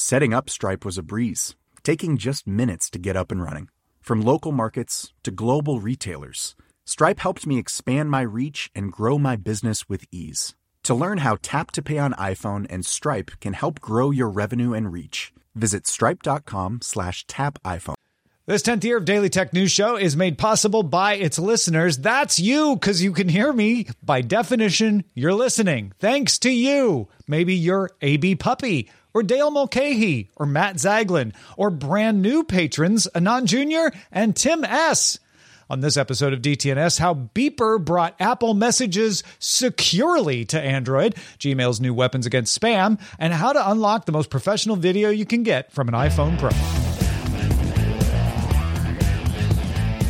Setting up Stripe was a breeze, taking just minutes to get up and running. From local markets to global retailers, Stripe helped me expand my reach and grow my business with ease. To learn how Tap to Pay on iPhone and Stripe can help grow your revenue and reach, visit stripe.com slash tap iPhone. This 10th year of Daily Tech News Show is made possible by its listeners. That's you, because you can hear me. By definition, you're listening. Thanks to you. Maybe you're AB Puppy or Dale Mulcahy or Matt Zaglin or brand new patrons Anand Jr. and Tim S. On this episode of DTNS, how Beeper brought Apple messages securely to Android, Gmail's new weapons against spam, and how to unlock the most professional video you can get from an iPhone Pro.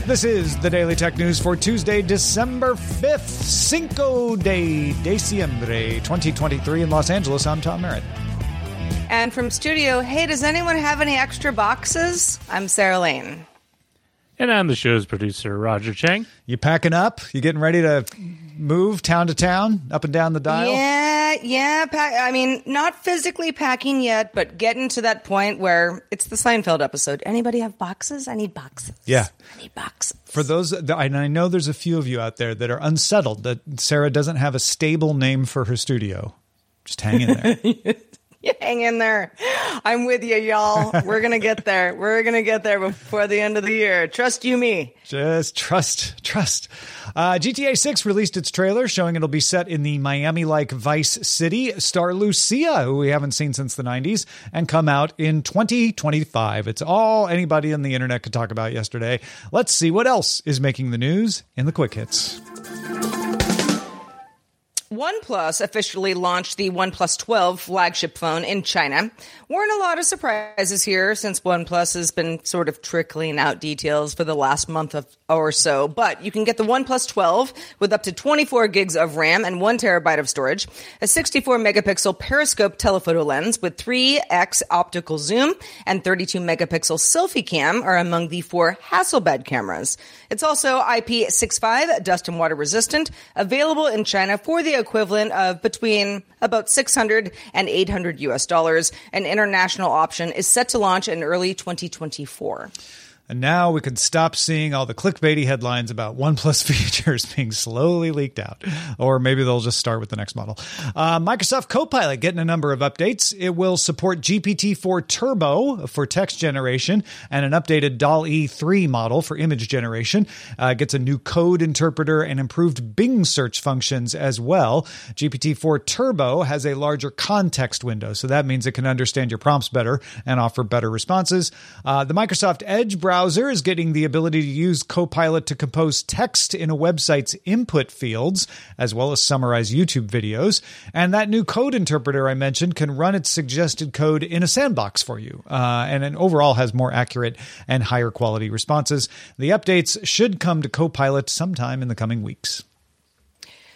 This is the Daily Tech News for Tuesday, December 5th, Cinco de Diciembre, 2023 in Los Angeles. I'm Tom Merritt. And from studio, hey, does anyone have any extra boxes? I'm Sarah Lane. And I'm the show's producer, Roger Chang. You packing up? You getting ready to move town to town, up and down the dial? Yeah, yeah. Pack, I mean, not physically packing yet, but getting to that point where it's the Seinfeld episode. Anybody have boxes? I need boxes. Yeah. I need boxes. For those, and I know there's a few of you out there that are unsettled that Sarah doesn't have a stable name for her studio. Just hang in there. You hang in there. I'm with you, y'all. We're to get there. We're to get there before the end of the year. Trust you, me. Just trust, trust. Uh, GTA 6 released its trailer showing it'll be set in the Miami like Vice City. Star Lucia, who we haven't seen since the 90s, and come out in 2025. It's all anybody on the internet could talk about yesterday. Let's see what else is making the news in the quick hits. OnePlus officially launched the OnePlus 12 flagship phone in China. Weren't a lot of surprises here since OnePlus has been sort of trickling out details for the last month of, or so. But you can get the OnePlus 12 with up to 24 gigs of RAM and 1 terabyte of storage, a 64 megapixel periscope telephoto lens with 3x optical zoom, and 32 megapixel selfie cam are among the four Hasselblad cameras. It's also IP65 dust and water resistant, available in China for the equivalent of between about 600 and 800 US dollars. An international option is set to launch in early 2024. And now we can stop seeing all the clickbaity headlines about OnePlus features being slowly leaked out. Or maybe they'll just start with the next model. Uh, Microsoft Copilot getting a number of updates. It will support GPT 4 Turbo for text generation and an updated DAL E 3 model for image generation. Uh, gets a new code interpreter and improved Bing search functions as well. GPT 4 Turbo has a larger context window, so that means it can understand your prompts better and offer better responses. Uh, the Microsoft Edge browser browser is getting the ability to use Copilot to compose text in a website's input fields, as well as summarize YouTube videos. And that new code interpreter I mentioned can run its suggested code in a sandbox for you, uh, and it overall has more accurate and higher quality responses. The updates should come to Copilot sometime in the coming weeks.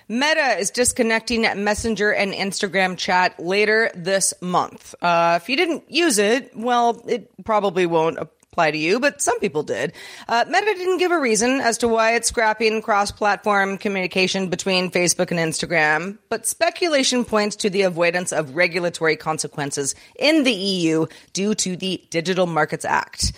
Meta is disconnecting Messenger and Instagram chat later this month. Uh, if you didn't use it, well, it probably won't apply to you, but some people did. Uh, Meta didn't give a reason as to why it's scrapping cross-platform communication between Facebook and Instagram, but speculation points to the avoidance of regulatory consequences in the EU due to the Digital Markets Act.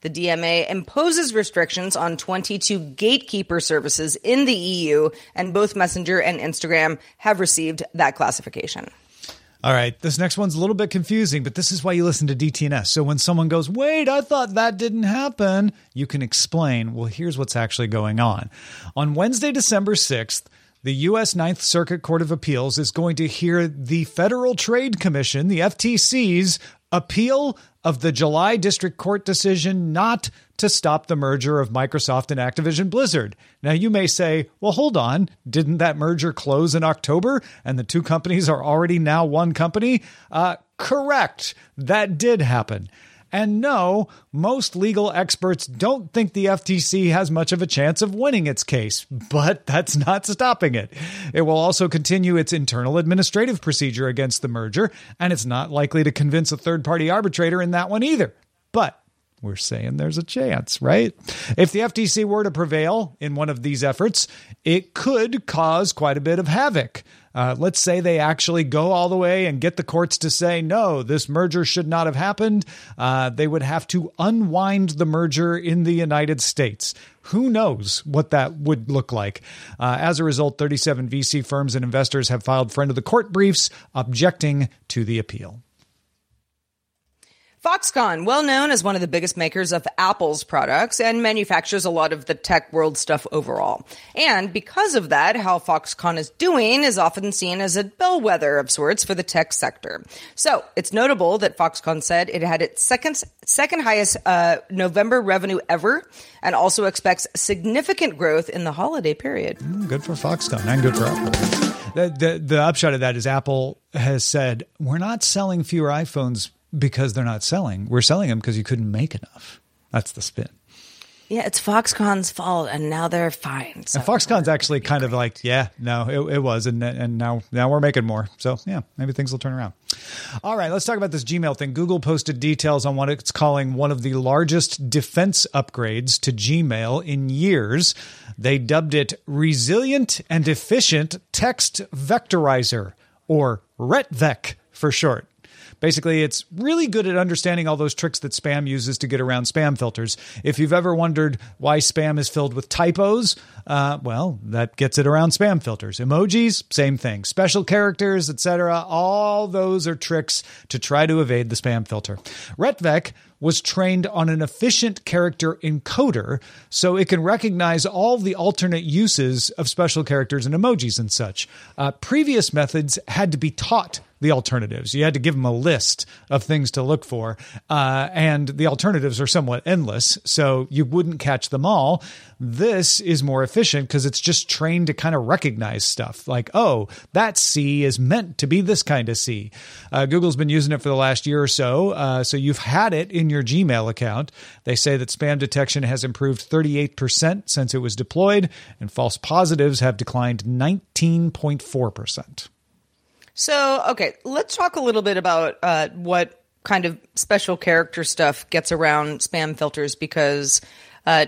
The DMA imposes restrictions on 22 gatekeeper services in the EU, and both Messenger and Instagram have received that classification. All right, this next one's a little bit confusing, but this is why you listen to DTNS. So when someone goes, wait, I thought that didn't happen, you can explain, well, here's what's actually going on. On Wednesday, December 6th, the U.S. Ninth Circuit Court of Appeals is going to hear the Federal Trade Commission, the FTC's appeal of the July District Court decision not to stop the merger of Microsoft and Activision Blizzard. Now, you may say, well, hold on. Didn't that merger close in October and the two companies are already now one company? Uh, correct. That did happen. And no, most legal experts don't think the FTC has much of a chance of winning its case, but that's not stopping it. It will also continue its internal administrative procedure against the merger, and it's not likely to convince a third party arbitrator in that one either. But we're saying there's a chance, right? If the FTC were to prevail in one of these efforts, it could cause quite a bit of havoc. Uh, let's say they actually go all the way and get the courts to say, no, this merger should not have happened. Uh, they would have to unwind the merger in the United States. Who knows what that would look like? Uh, as a result, 37 VC firms and investors have filed friend of the court briefs objecting to the appeal. Foxconn, well known as one of the biggest makers of Apple's products and manufactures a lot of the tech world stuff overall. And because of that, how Foxconn is doing is often seen as a bellwether of sorts for the tech sector. So it's notable that Foxconn said it had its second, second highest uh, November revenue ever and also expects significant growth in the holiday period. Mm, good for Foxconn and good for Apple. The, the, the upshot of that is Apple has said, we're not selling fewer iPhones because they're not selling. We're selling them because you couldn't make enough. That's the spin. Yeah, it's Foxconn's fault, and now they're fine. So and Foxconn's actually kind of like, yeah, no, it, it was, and and now now we're making more. So yeah, maybe things will turn around. All right, let's talk about this Gmail thing. Google posted details on what it's calling one of the largest defense upgrades to Gmail in years. They dubbed it Resilient and Efficient Text Vectorizer, or RETVEC for short. Basically, it's really good at understanding all those tricks that spam uses to get around spam filters. If you've ever wondered why spam is filled with typos, uh, well, that gets it around spam filters. Emojis, same thing. Special characters, etc. All those are tricks to try to evade the spam filter. RETVEC was trained on an efficient character encoder so it can recognize all the alternate uses of special characters and emojis and such. Uh, previous methods had to be taught the alternatives. You had to give them a list of things to look for, uh, and the alternatives are somewhat endless, so you wouldn't catch them all. This is more efficient because it's just trained to kind of recognize stuff like, oh, that C is meant to be this kind of C. Uh, Google's been using it for the last year or so, uh, so you've had it in your Gmail account. They say that spam detection has improved 38% since it was deployed, and false positives have declined 19.4%. So, okay, let's talk a little bit about uh, what kind of special character stuff gets around spam filters because uh,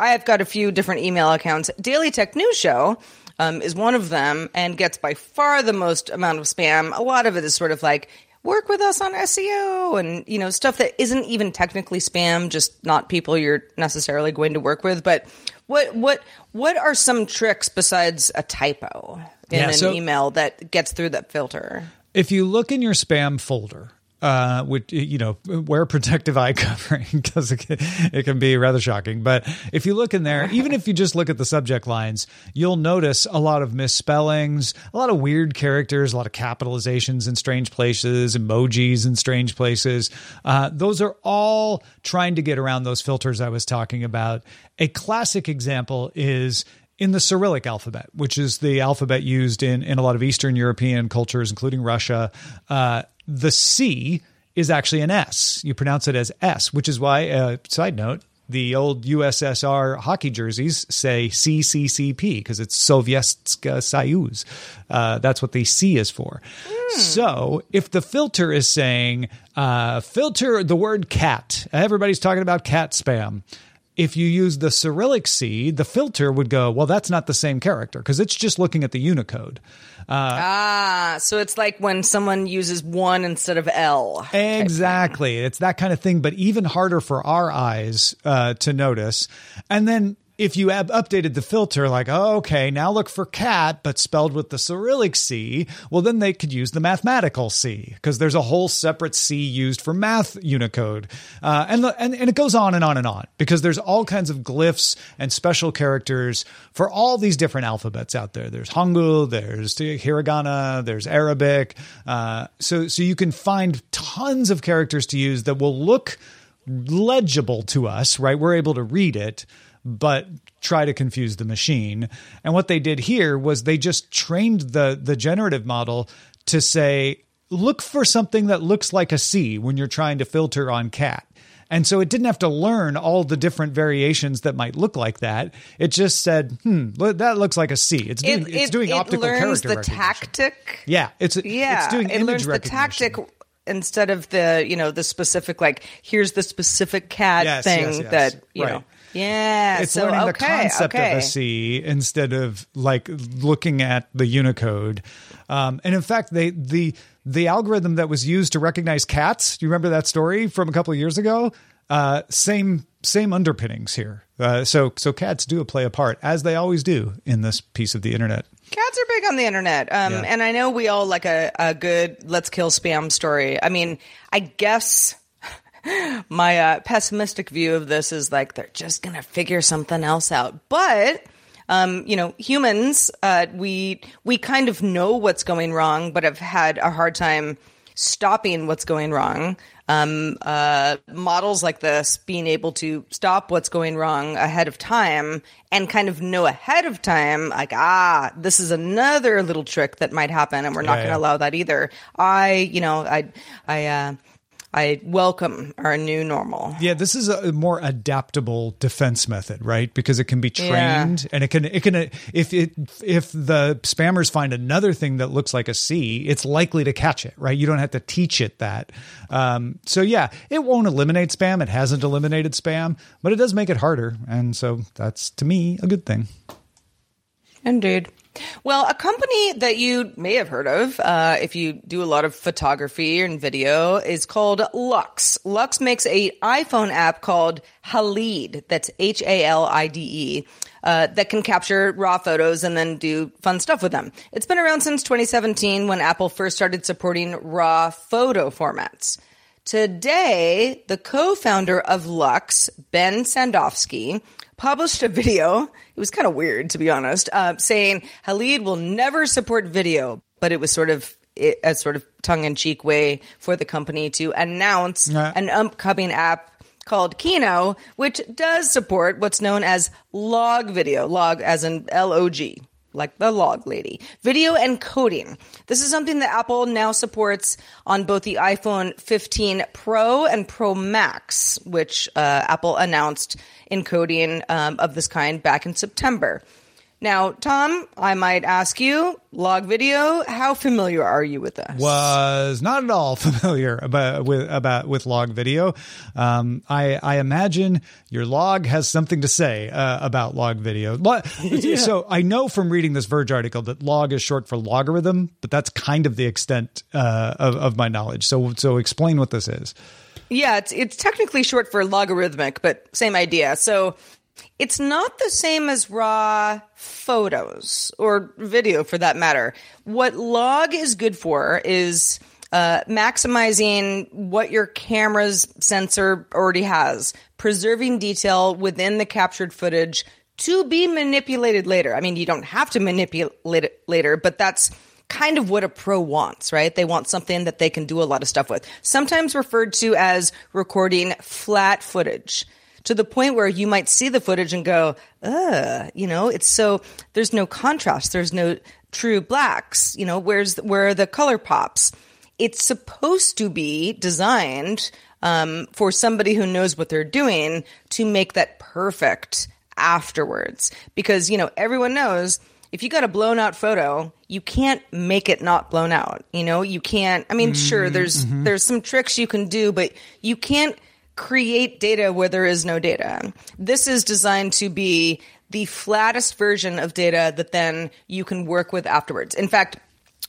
I have got a few different email accounts. Daily Tech News Show um, is one of them and gets by far the most amount of spam. A lot of it is sort of like, work with us on SEO and you know stuff that isn't even technically spam, just not people you're necessarily going to work with. But what what what are some tricks besides a typo? in yeah, an so email that gets through that filter. If you look in your spam folder, uh, which you know, wear protective eye covering because it, it, can be rather shocking. But if you look in there, even if you just look at the subject lines, you'll notice a lot of misspellings, a lot of weird characters, a lot of capitalizations in strange places, emojis in strange places. Uh, those are all trying to get around those filters I was talking about. A classic example is in the Cyrillic alphabet, which is the alphabet used in, in a lot of Eastern European cultures, including Russia, uh, the C is actually an S. You pronounce it as S, which is why, uh, side note, the old USSR hockey jerseys say CCCP because it's Sovietska Soyuz. Uh, that's what the C is for. Mm. So if the filter is saying, uh, filter the word cat, everybody's talking about cat spam if you use the Cyrillic C, the filter would go, well, that's not the same character because it's just looking at the Unicode. Uh, ah, so it's like when someone uses one instead of L. Exactly. It's that kind of thing, but even harder for our eyes uh, to notice. And then if you have updated the filter, like, oh, okay, now look for cat, but spelled with the Cyrillic C, well, then they could use the mathematical C because there's a whole separate C used for math Unicode. Uh, and, and, and it goes on and on and on because there's all kinds of glyphs and special characters for all these different alphabets out there. There's Hangul, there's hiragana, there's Arabic. Uh, so, so you can find tons of characters to use that will look legible to us, right? We're able to read it, but try to confuse the machine. And what they did here was they just trained the the generative model to say, look for something that looks like a C when you're trying to filter on cat. And so it didn't have to learn all the different variations that might look like that. It just said, "Hmm, that looks like a C." It's doing, it, it's it, doing it optical learns character the tactic. Yeah, it's Yeah, it's doing it image learns the recognition. tactic instead of the you know the specific like here's the specific cat Yes, thing yes, yes. that you Right. know. Yeah, It's so, learning okay, the concept okay. of a C instead of like looking at the Unicode. Um, and in fact, they the the algorithm that was used to recognize cats. Do you remember that story from a couple of years ago? Uh, same same underpinnings here. Uh, so so cats do play a part as they always do in this piece of the internet. Cats are big on the internet. Um, Yeah. And I know we all like a, a good let's kill spam story. I mean, I guess my uh, pessimistic view of this is like they're just going to figure something else out. But. Um, you know, humans, uh, we we kind of know what's going wrong, but have had a hard time stopping what's going wrong. Um, uh, models like this being able to stop what's going wrong ahead of time and kind of know ahead of time, like, ah, this is another little trick that might happen, and we're not Yeah, going to yeah. allow that either. I, you know, I, I, uh, I welcome our new normal. Yeah, this is a more adaptable defense method, right? Because it can be Yeah. trained and it can it can if it if the spammers find another thing that looks like a C, it's likely to catch it, right? You don't have to teach it that. Um, so yeah, it won't eliminate spam. It hasn't eliminated spam, but it does make it harder, and so that's to me a good thing. Indeed. Well, a company that you may have heard of uh, if you do a lot of photography and video is called Lux. Lux makes a iPhone app called Halide. That's H A L I D E. Uh, that can capture raw photos and then do fun stuff with them. It's been around since 2017 when Apple first started supporting raw photo formats. Today, the co-founder of Lux, Ben Sandofsky, published a video. It was kind of weird, to be honest, uh, saying Halide will never support video, but it was sort of a sort of tongue-in-cheek way for the company to announce Yeah. an upcoming app called Kino, which does support what's known as log video, log as in L O G, like the log lady. Video encoding. This is something that Apple now supports on both the iPhone 15 Pro and Pro Max, which uh, Apple announced encoding um, of this kind back in September. Now, Tom, I might ask you, log video, how familiar are you with this? was not at all familiar about with about with log video. Um, I I imagine your log has something to say uh, about log video. Lo- So I know from reading this Verge article that log is short for logarithm, but that's kind of the extent uh, of of my knowledge. So so explain what this is. Yeah, it's it's technically short for logarithmic, but same idea. So it's not the same as raw photos or video for that matter. What log is good for is uh, maximizing what your camera's sensor already has, preserving detail within the captured footage to be manipulated later. I mean, you don't have to manipulate it later, but that's kind of what a pro wants, right? They want something that they can do a lot of stuff with. Sometimes referred to as recording flat footage to the point where you might see the footage and go, ugh, you know, it's so, there's no contrast. There's no true blacks, you know, where's, where are the color pops? It's supposed to be designed um, for somebody who knows what they're doing to make that perfect afterwards. Because, you know, everyone knows if you got a blown out photo, you can't make it not blown out. You know, you can't, I mean, sure, there's, there's some tricks you can do, but you can't create data where there is no data. This is designed to be the flattest version of data that then you can work with afterwards. In fact,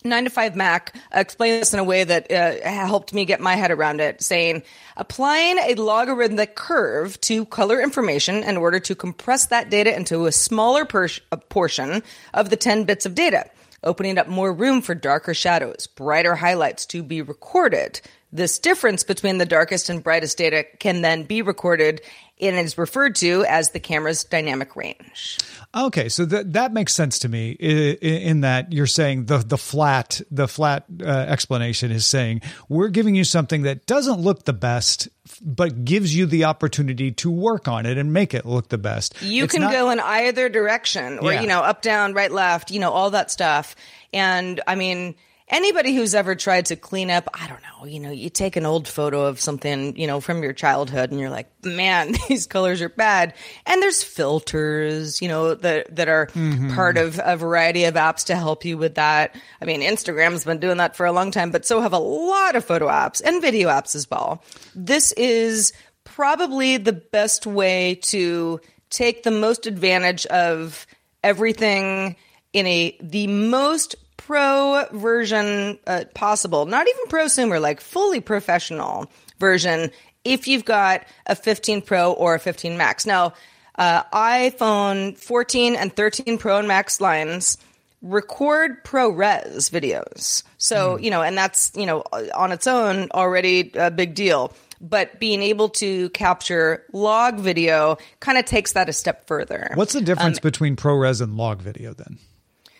9 to 5 Mac explained this in a way that uh, helped me get my head around it, saying applying a logarithmic curve to color information in order to compress that data into a smaller per- a portion of the 10 bits of data, opening up more room for darker shadows, brighter highlights to be recorded. This difference between the darkest and brightest data can then be recorded and is referred to as the camera's dynamic range. Okay, so that that makes sense to me. In, in that you're saying the the flat the flat uh, explanation is saying we're giving you something that doesn't look the best, but gives you the opportunity to work on it and make it look the best. You It's can not- go in either direction, or Yeah. you know, up, down, right, left, you know, all that stuff. And I mean, anybody who's ever tried to clean up, I don't know, you know, you take an old photo of something, you know, from your childhood, and you're like, man, these colors are bad. And there's filters, you know, that that are Mm-hmm. part of a variety of apps to help you with that. I mean, Instagram's been doing that for a long time, but so have a lot of photo apps and video apps as well. This is probably the best way to take the most advantage of everything in a the most pro version uh, possible not even prosumer like fully professional version if you've got a 15 pro or a 15 max now uh, iphone 14 and 13 pro and max lines record ProRes videos. So, you know, and that's, you know, on its own already a big deal. But being able to capture log video kind of takes that a step further. What's the difference between ProRes and log video then?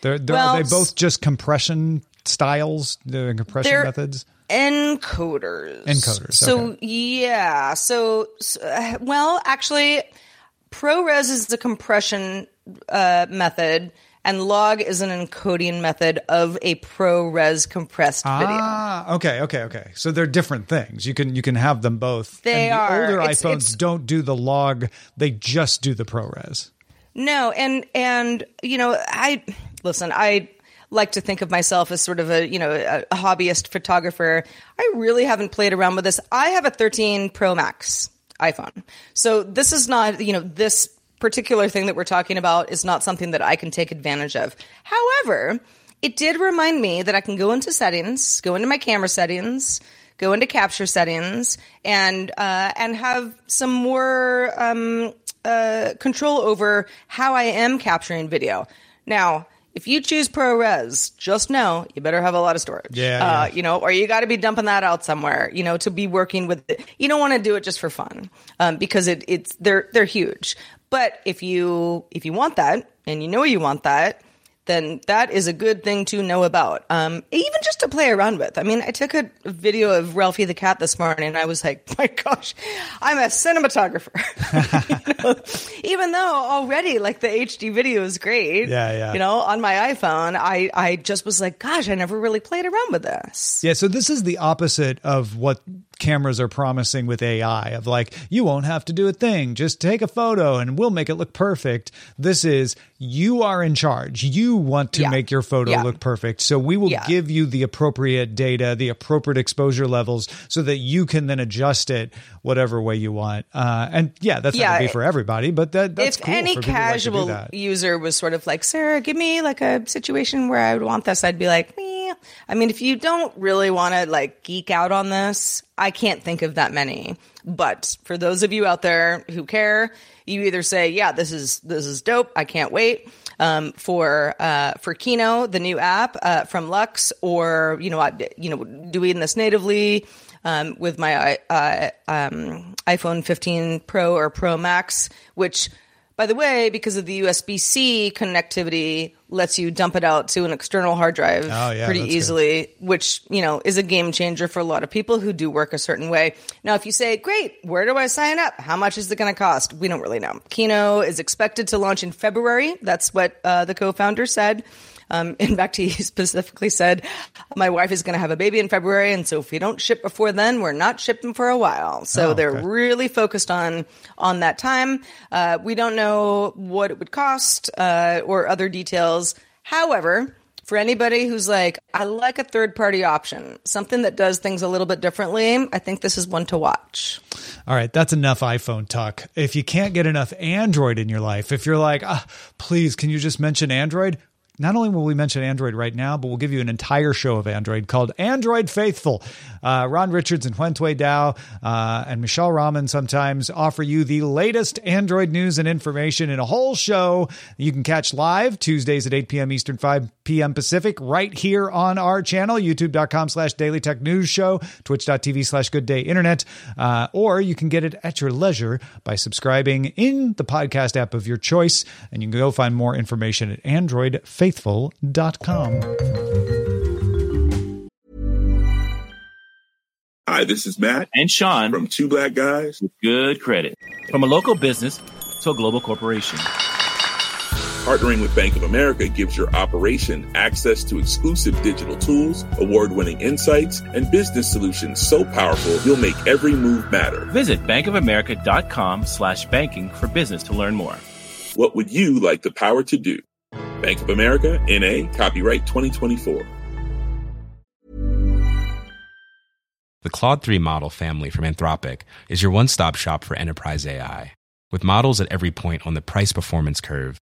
They're, they're, Well, are they both just compression styles, the compression They're- methods? encoders. Encoders, So okay. yeah. So, so, uh, well, actually, ProRes is the compression uh, method, and log is an encoding method of a ProRes compressed video. Ah, okay, okay, okay. So they're different things. You can you can have them both. They the are. Older It's- iPhones it's- don't do the log; they just do the ProRes. No, and and you know, I listen. I like to think of myself as sort of a you know a, hobbyist photographer. I really haven't played around with this. I have a 13 Pro Max iPhone, so this is not you know this particular thing that we're talking about is not something that I can take advantage of. However, it did remind me that I can go into settings, go into my camera settings, go into capture settings, and uh, and have some more um, uh, control over how I am capturing video. Now, if you choose ProRes, just know you better have a lot of storage. Yeah, Uh, yeah. you know, or you got to be dumping that out somewhere. You know, to be working with it. You don't want to do it just for fun um, because it, it's they're they're huge. But if you if you want that and you know you want that, then that is a good thing to know about. Um, even just to play around with. I mean, I took a video of Ralphie the cat this morning, and I was like, my gosh, I'm a cinematographer. You know, even though already like the HD video is great. Yeah, yeah. You know, on my iPhone, I I just was like, gosh, I never really played around with this. Yeah, so this is the opposite of what cameras are promising with AI of like you won't have to do a thing, just take a photo and we'll make it look perfect. This is you are in charge. You want to Yeah. make your photo Yeah. look perfect. So we will Yeah. give you the appropriate data, the appropriate exposure levels so that you can then adjust it whatever way you want. Uh, and yeah, that's not going to be for everybody, but that that's if cool any for people like to do casual that. user was sort of like, Sarah, give me like a situation where I would want this, I'd be like, Meh. I mean, if you don't really want to like geek out on this, I can't think of that many. But for those of you out there who care, you either say, yeah, this is this is dope. I can't wait. Um, for uh, for Kino, the new app uh, from Lux, or you know, I, you know, doing this natively um, with my uh, um, iPhone 15 Pro or Pro Max, which, by the way, because of the USB C connectivity, lets you dump it out to an external hard drive Oh, yeah, pretty that's good. easily, which you know is a game changer for a lot of people who do work a certain way. Now, if you say, "Great, where do I sign up? How much is it going to cost?" We don't really know. Kino is expected to launch in February. That's what uh, the co-founder said. Um, in fact, he specifically said, "My wife is going to have a baby in February, and so if we don't ship before then, we're not shipping for a while." So Oh, they're really focused on on that time. Uh, we don't know what it would cost uh, or other details. However, for anybody who's like, I like a third party option, something that does things a little bit differently, I think this is one to watch. All right, that's enough iPhone talk. If you can't get enough Android in your life, if you're like, ah, please, can you just mention Android? Not only will we mention Android right now, but we'll give you an entire show of Android called Android Faithful. Uh, Ron Richards and Huyen Tue Dao uh, and Mishaal Rahman sometimes offer you the latest Android news and information in a whole show. You can catch live Tuesdays at 8 p.m. Eastern, 5 p.m. Pacific, right here on our channel, youtube.com slash daily tech news show, twitch.tv slash good day internet, uh, or you can get it at your leisure by subscribing in the podcast app of your choice. And you can go find more information at androidfaithful.com. Hi, this is Matt and Sean from Two Black Guys with Good Credit. From a local business to a global corporation. Partnering with Bank of America gives your operation access to exclusive digital tools, award winning insights, and business solutions so powerful you'll make every move matter. Visit bankofamerica.com slash banking for business to learn more. What would you like the power to do? Bank of America, NA, copyright 2024. The Claude 3 model family from Anthropic is your one stop shop for enterprise AI. With models at every point on the price performance curve,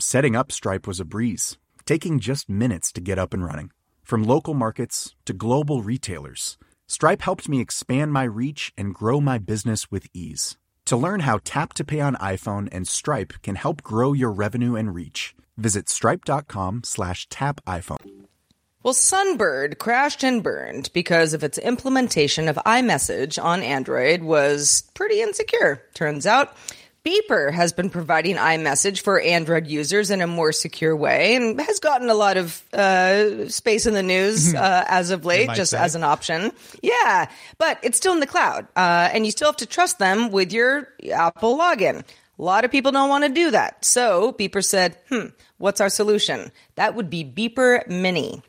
Setting up Stripe was a breeze, taking just minutes to get up and running. From local markets to global retailers, Stripe helped me expand my reach and grow my business with ease. To learn how Tap to Pay on iPhone and Stripe can help grow your revenue and reach, visit stripe.com slash tap iPhone. Well, Sunbird crashed and burned because of its implementation of iMessage on Android was pretty insecure. Turns out Beeper has been providing iMessage for Android users in a more secure way and has gotten a lot of uh, space in the news uh, as of late, just say. as an option. Yeah, but it's still in the cloud, uh, and you still have to trust them with your Apple login. A lot of people don't want to do that. So Beeper said, hmm, what's our solution? That would be Beeper Mini.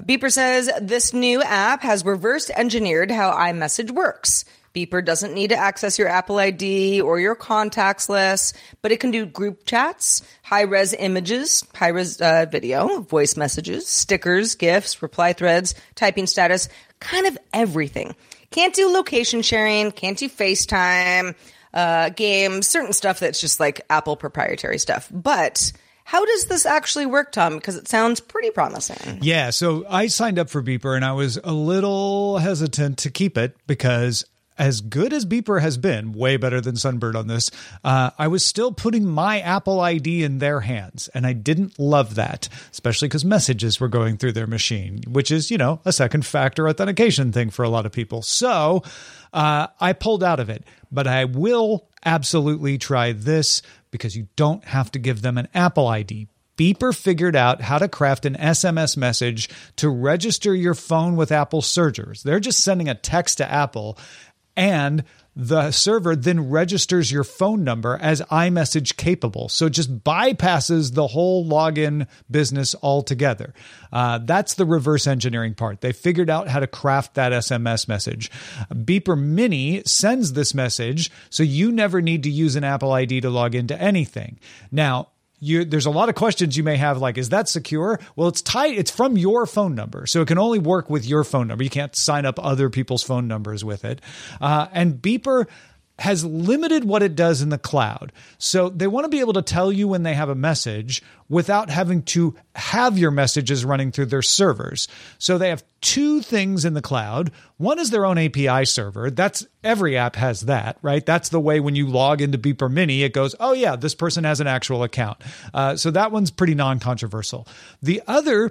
Beeper says this new app has reverse engineered how iMessage works. Beeper doesn't need to access your Apple ID or your contacts list, but it can do group chats, high res images, high res uh, video, voice messages, stickers, GIFs, reply threads, typing status, kind of everything. Can't do location sharing, can't do FaceTime, uh, games, certain stuff that's just like Apple proprietary stuff. But how does this actually work, Tom? Because it sounds pretty promising. Yeah, so I signed up for Beeper and I was a little hesitant to keep it because as good as Beeper has been, way better than Sunbird on this, uh, I was still putting my Apple ID in their hands. And I didn't love that, especially because messages were going through their machine, which is, you know, a second factor authentication thing for a lot of people. So uh, I pulled out of it, but I will absolutely try this because you don't have to give them an Apple ID. Beeper figured out how to craft an SMS message to register your phone with Apple servers. They're just sending a text to Apple and the server then registers your phone number as iMessage capable. So it just bypasses the whole login business altogether. Uh, that's the reverse engineering part. They figured out how to craft that SMS message. Beeper Mini sends this message so you never need to use an Apple ID to log into anything. Now, you, there's a lot of questions you may have like is that secure? Well it's tied it's from your phone number. So it can only work with your phone number. You can't sign up other people's phone numbers with it. Uh, and beeper has limited what it does in the cloud. So they want to be able to tell you when they have a message without having to have your messages running through their servers. So they have two things in the cloud. One is their own API server. That's every app has that, right? That's the way when you log into Beeper Mini, it goes, oh yeah, this person has an actual account. Uh, so that one's pretty non-controversial. The other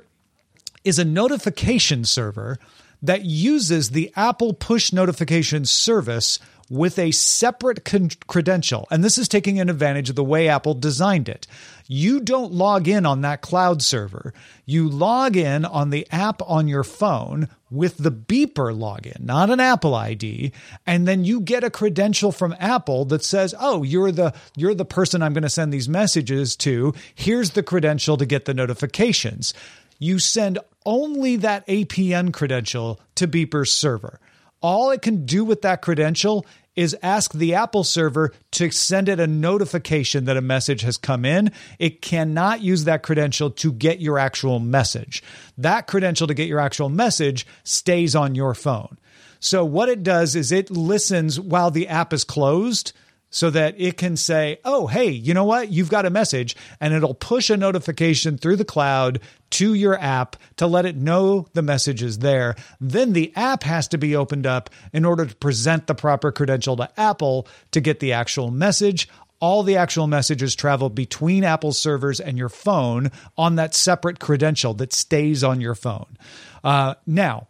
is a notification server that uses the Apple push notification service with a separate con- credential. And this is taking an advantage of the way Apple designed it. You don't log in on that cloud server. You log in on the app on your phone with the beeper login, not an Apple ID, and then you get a credential from Apple that says, "Oh, you're the you're the person I'm going to send these messages to. Here's the credential to get the notifications." You send only that APN credential to Beeper's server. All it can do with that credential is ask the Apple server to send it a notification that a message has come in. It cannot use that credential to get your actual message. That credential to get your actual message stays on your phone. So, what it does is it listens while the app is closed so that it can say, oh, hey, you know what? You've got a message, and it'll push a notification through the cloud to your app to let it know the message is there. Then the app has to be opened up in order to present the proper credential to Apple to get the actual message. All the actual messages travel between Apple servers and your phone on that separate credential that stays on your phone. Uh, now,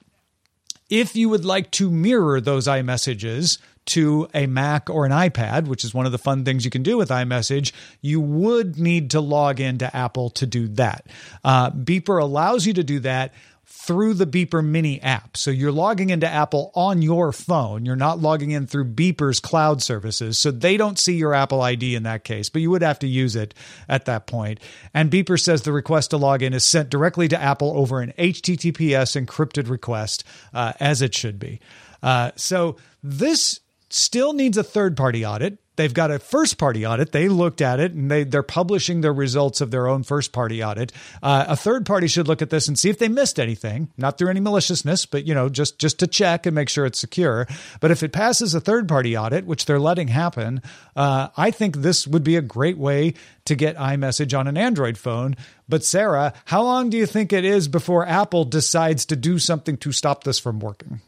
if you would like to mirror those iMessages to a Mac or an iPad, which is one of the fun things you can do with iMessage, you would need to log into Apple to do that. Uh, Beeper allows you to do that through the Beeper Mini app. So you're logging into Apple on your phone. You're not logging in through Beeper's cloud services. So they don't see your Apple ID in that case, but you would have to use it at that point. And Beeper says the request to log in is sent directly to Apple over an HTTPS encrypted request, uh, as it should be. Uh, so this still needs a third party audit. They've got a first party audit. They looked at it and they, they're publishing their results of their own first party audit. Uh, a third party should look at this and see if they missed anything, not through any maliciousness, but you know, just, just to check and make sure it's secure. But if it passes a third party audit, which they're letting happen, uh, I think this would be a great way to get iMessage on an Android phone. But Sarah, how long do you think it is before Apple decides to do something to stop this from working?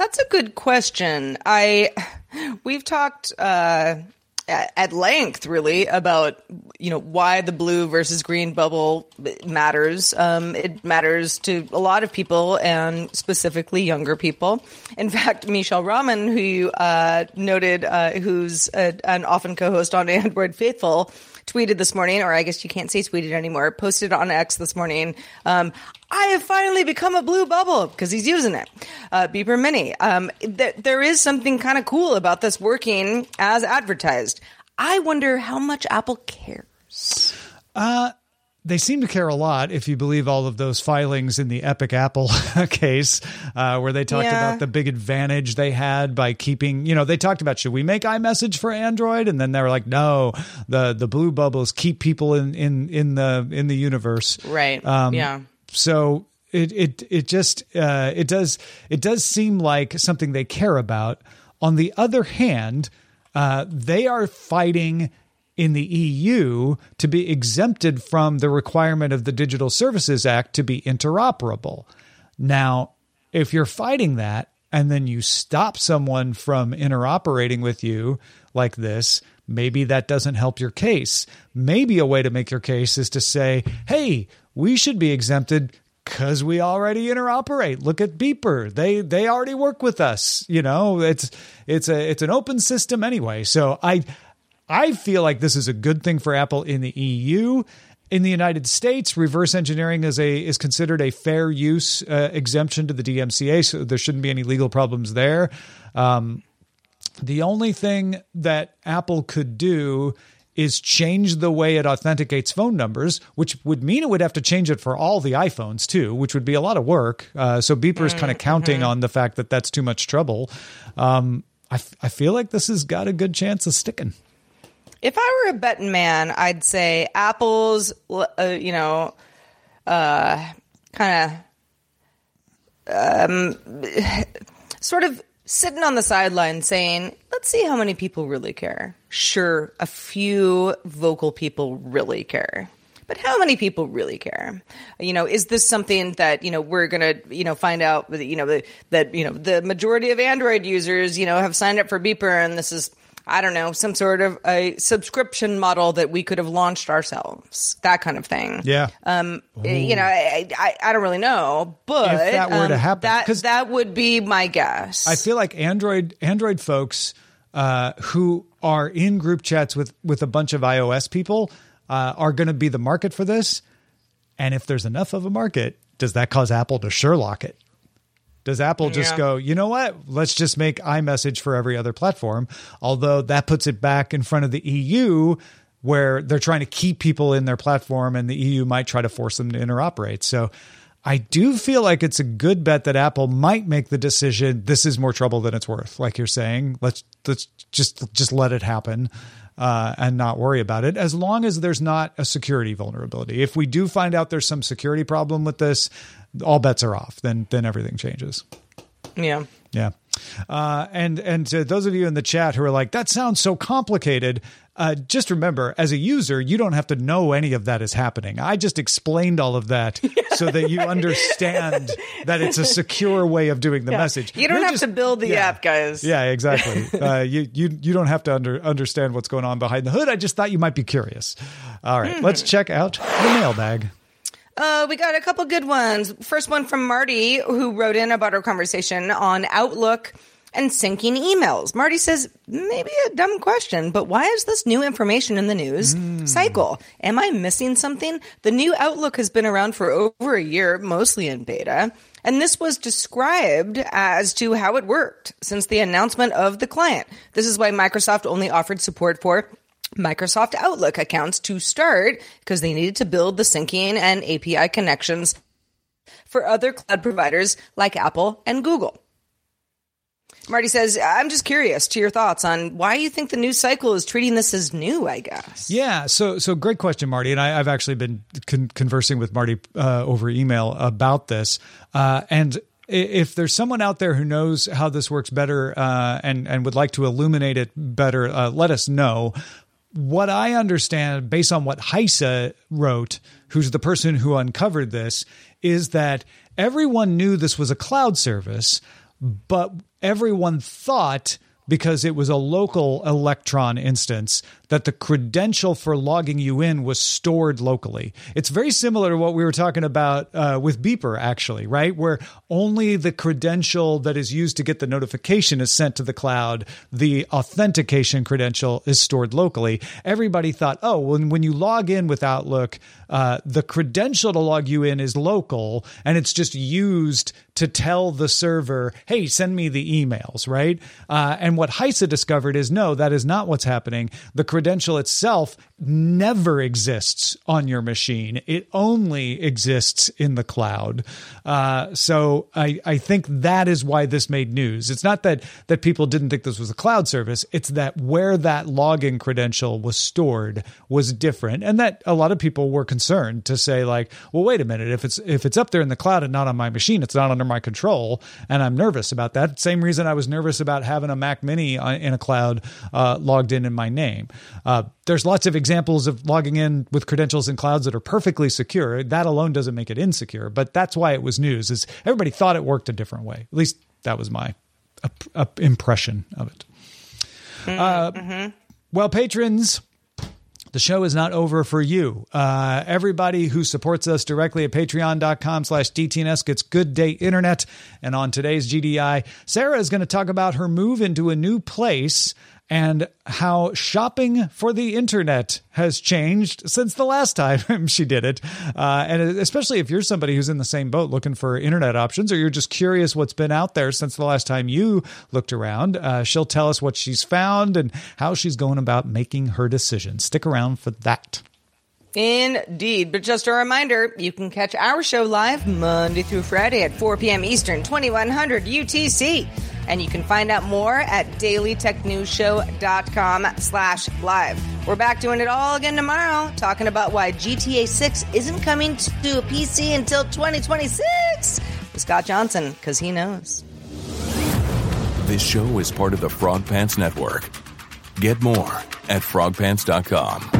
That's a good question. I we've talked uh, at length, really, about you know why the blue versus green bubble matters. Um, it matters to a lot of people, and specifically younger people. In fact, Mishaal Rahman, who uh, noted, uh, who's a, an often co-host on Android Faithful, tweeted this morning, or I guess you can't say tweeted anymore, posted on X this morning. Um, I have finally become a blue bubble because he's using it. Uh, Beeper Mini. Um, th- there is something kind of cool about this working as advertised. I wonder how much Apple cares. Uh, they seem to care a lot if you believe all of those filings in the Epic Apple case, uh, where they talked Yeah. about the big advantage they had by keeping, you know, they talked about should we make iMessage for Android, and then they were like, no, the the blue bubbles keep people in in in the in the universe, Right. Um, yeah. so it it it just uh, it does it does seem like something they care about. On the other hand, uh, they are fighting in the EU to be exempted from the requirement of the Digital Services Act to be interoperable. Now, if you're fighting that and then you stop someone from interoperating with you like this, maybe that doesn't help your case. Maybe a way to make your case is to say, hey, we should be exempted because we already interoperate. Look at Beeper; they they already work with us. You know, it's it's a it's an open system anyway. So I I feel like this is a good thing for Apple in the EU. In the United States, reverse engineering is a is considered a fair use uh, exemption to the DMCA, so there shouldn't be any legal problems there. Um, the only thing that Apple could do is change the way it authenticates phone numbers, which would mean it would have to change it for all the iPhones too, which would be a lot of work. Uh, so Beeper is kind of counting on the fact that that's too much trouble. Um, I, f- I feel like this has got a good chance of sticking. If I were a betting man, I'd say Apple's, uh, you know, uh, kind of, um, sort of sitting on the sideline saying, let's see how many people really care. Sure, a few vocal people really care. But how many people really care? You know, is this something that you know we're gonna you know find out? You know that you know the majority of Android users you know have signed up for Beeper, and this is I don't know, some sort of a subscription model that we could have launched ourselves, that kind of thing. Yeah. Um, you know, I, I, I don't really know, but If that were to um, happen, that that would be my guess. I feel like Android Android folks uh, who are in group chats with with a bunch of iOS people uh, are going to be the market for this. And if there's enough of a market, does that cause Apple to Sherlock it? Does Apple just go, you know what? Let's just make iMessage for every other platform. Although that puts it back in front of the EU where they're trying to keep people in their platform and the EU might try to force them to interoperate. So I do feel like it's a good bet that Apple might make the decision this is more trouble than it's worth. Like you're saying, let's let's just just let it happen. Uh, and not worry about it as long as there's not a security vulnerability. If we do find out there's some security problem with this, all bets are off. Then then everything changes. yeah. Yeah. Uh, and and to those of you in the chat who are like, that sounds so complicated, uh, just remember, as a user, you don't have to know any of that is happening. I just explained all of that so that you understand that it's a secure way of doing the message. You don't You're have just- to build the yeah. app, guys. Yeah, exactly. uh, you you you don't have to under, understand what's going on behind the hood. I just thought you might be curious. All right, let's check out the mailbag. Uh, we got a couple good ones. First one from Marty, who wrote in about our conversation on Outlook and syncing emails. Marty says, maybe a dumb question, but why is this new information in the news cycle? Am I missing something? The new Outlook has been around for over a year, mostly in beta. And this was described as to how it worked since the announcement of the client. This is why Microsoft only offered support for Microsoft Outlook accounts to start because they needed to build the syncing and API connections for other cloud providers like Apple and Google. Marty says, I'm just curious to your thoughts on why you think the news cycle is treating this as new, I guess. Yeah, so so great question, Marty. And I, I've actually been con- conversing with Marty uh, over email about this. Uh, and if there's someone out there who knows how this works better uh, and and would like to illuminate it better, uh, let us know. What I understand, based on what Heise wrote, who's the person who uncovered this, is that everyone knew this was a cloud service, but everyone thought because it was a local electron instance that the credential for logging you in was stored locally. It's very similar to what we were talking about uh, with Beeper, actually, right? Where only the credential that is used to get the notification is sent to the cloud. The authentication credential is stored locally. Everybody thought, oh, when, when you log in with Outlook, uh, the credential to log you in is local and it's just used to tell the server, hey, send me the emails, right? Uh, and what Heise discovered is no, that is not what's happening. The credential itself never exists on your machine, it only exists in the cloud. Uh, so I, I think that is why this made news. It's not that, that people didn't think this was a cloud service, it's that where that login credential was stored was different. And that a lot of people were concerned to say, like, well, wait a minute, if it's if it's up there in the cloud and not on my machine, it's not under my control. And I'm nervous about that. Same reason I was nervous about having a Mac Mini in a cloud uh, logged in in my name. Uh, there's lots of examples of logging in with credentials in clouds that are perfectly secure. That alone doesn't make it insecure, but that's why it was news. Is everybody thought it worked a different way? At least that was my impression of it. Uh, well, patrons, the show is not over for you. Uh, everybody who supports us directly at patreon.com slash DTNS gets good day internet. And on today's GDI, Sarah is going to talk about her move into a new place and how shopping for the internet has changed since the last time she did it. Uh, and especially if you're somebody who's in the same boat looking for internet options, or you're just curious what's been out there since the last time you looked around, uh, she'll tell us what she's found and how she's going about making her decision. Stick around for that. Indeed. But just a reminder, you can catch our show live Monday through Friday at 4 p.m. Eastern, 2100 UTC. And you can find out more at dailytechnewsshow.com slash live. We're back doing it all again tomorrow, talking about why GTA 6 isn't coming to a PC until 2026 with Scott Johnson, because he knows. This show is part of the Frog Pants Network. Get more at frogpants.com.